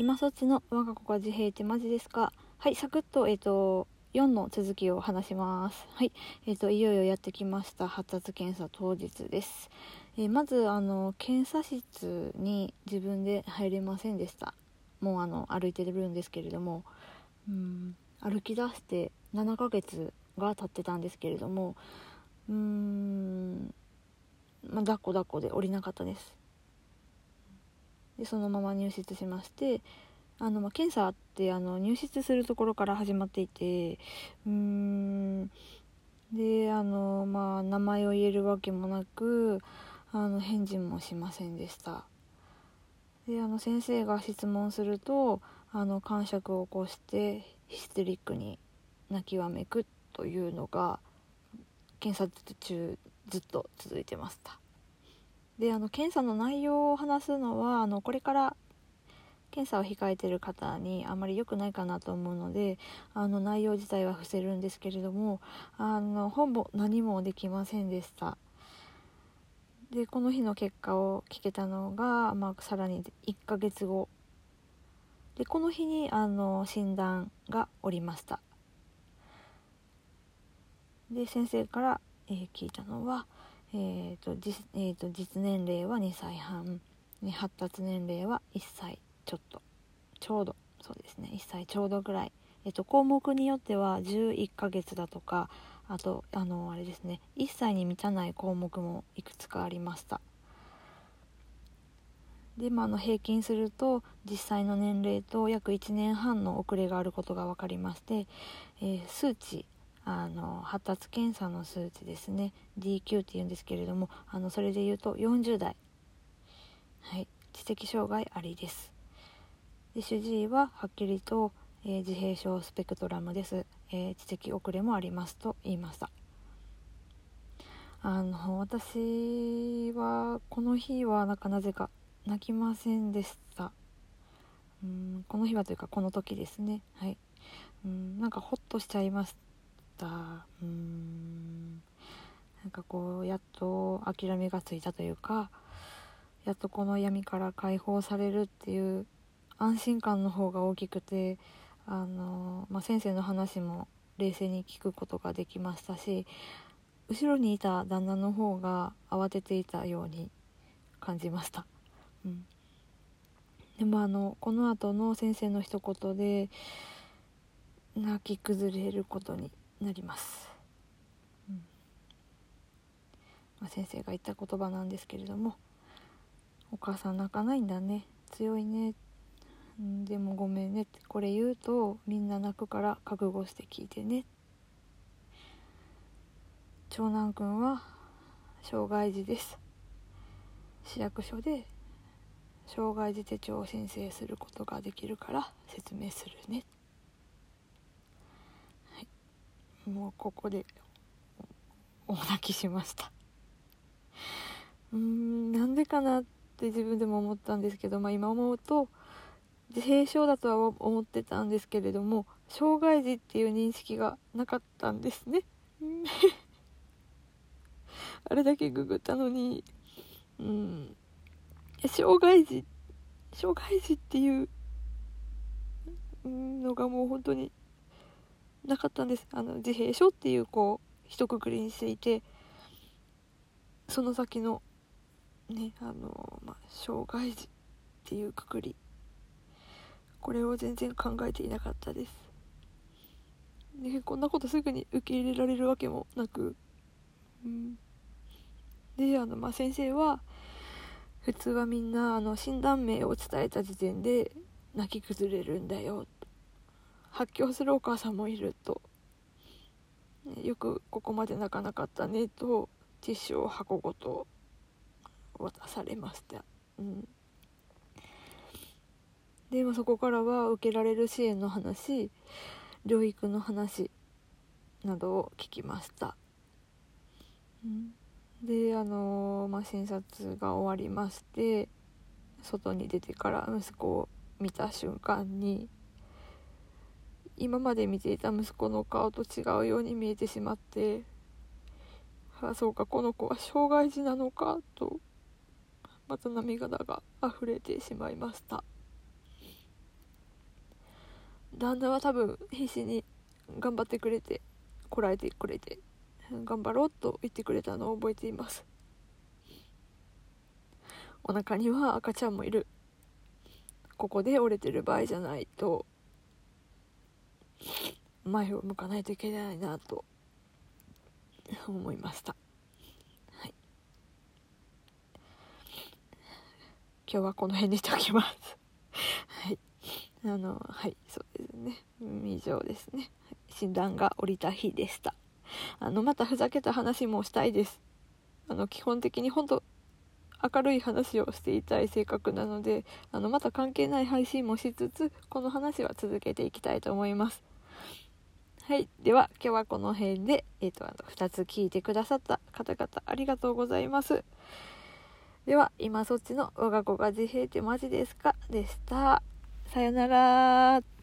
今そっちの我が子が自閉ってマジですか？はいサクッとえっ、ー、と4の続きを話します。はいえっ、ー、といよいよやってきました。発達検査当日です。えー、まずあの検査室に自分で入れませんでした。もうあの歩いてるんですけれども。うん歩き出して7ヶ月が経ってたんですけれども。うーんまあ、抱っこ抱っこで降りなかったです。でそのまま入室しましてあの、まあ、検査ってあの入室するところから始まっていてうーん。であのまあ名前を言えるわけもなくあの返事もしませんでした。であの先生が質問するとあの感触を起こしてヒステリックに泣きわめくというのが検査中ずっと続いてました。であの検査の内容を話すのはあのこれから検査を控えてる方にあまり良くないかなと思うのであの内容自体は伏せるんですけれどもあのほぼ何もできませんでした。でこの日の結果を聞けたのが、まあ、さらに1ヶ月後。でこの日にあの診断がおりました。で先生から、えー、聞いたのはえーと実えーと、実年齢は2歳半。発達年齢は1歳ちょっと。ちょうど。そうですね。1歳ちょうどぐらい、えーと、項目によっては11ヶ月だとかあとあのあれですね。1歳に満たない項目もいくつかありました。で、まあ、の平均すると実際の年齢と約1年半の遅れがあることが分かりまして、えー、数値あの発達検査の数値ですね。DQ っていうんですけれどもあのそれで言うと40代。はい。知的障害ありです。で主治医ははっきりと、えー、自閉症スペクトラムです、えー、知的遅れもありますと言いました。あの私はこの日はなんかなぜか泣きませんでした。うんこの日はというかこの時ですね。はい。うんなんかホッとしちゃいましたた。うん。なんかこうやっと諦めがついたというかやっとこの闇から解放されるっていう安心感の方が大きくてあの、まあ、先生の話も冷静に聞くことができましたし後ろにいた旦那の方が慌てていたように感じました。うん、でもあのこの後の先生の一言で泣き崩れることになります、うん。まあ、先生が言った言葉なんですけれども「お母さん泣かないんだね。強いね」でもごめんね。ってこれ言うとみんな泣くから覚悟して聞いてね。長男くんは障害児です。市役所で障害児手帳を申請することができるから説明するね。もうここでお泣きしました。うーんなんでかなって自分でも思ったんですけど、まあ、今思うと自閉症だとは思ってたんですけれども障害児っていう認識がなかったんですね。あれだけググったのに。うん。障害児障害児っていうのがもう本当になかったんです。あの自閉症っていうこう一括りにしていてその先のねあの、まあ、障害児っていうくくりこれを全然考えていなかったです。でこんなことすぐに受け入れられるわけもなく、うん、であの、まあ、先生は普通はみんなあの診断名を伝えた時点で泣き崩れるんだよ発狂するお母さんもいると、よくここまで泣かなかったねとティッシュを箱ごと渡されました、うん、でもそこからは受けられる支援の話療育の話などを聞きました、うん、であのー、まあ、診察が終わりまして外に出てから息子を見た瞬間に今まで見ていた息子の顔と違うように見えてしまってあそうかこの子は障害児なのかとまた涙が溢れてしまいました。旦那は多分必死に頑張ってくれてこらえてくれて頑張ろうと言ってくれたのを覚えています。お腹には赤ちゃんもいる。ここで折れてる場合じゃないと前を向かないといけないなと思いました、はい、今日はこの辺にしておきます。はい。あのはい。そうですね。以上ですね。診断が下りた日でした。あのまたふざけた話もしたいです。あの基本的に本当明るい話をしていたい性格なのであのまた関係ない配信もしつつこの話は続けていきたいと思います。はい。では今日はこの辺で、えーと、あの2つ聞いてくださった方々ありがとうございます。では今そっちの我が子が自閉ってマジですか？でした。さよなら。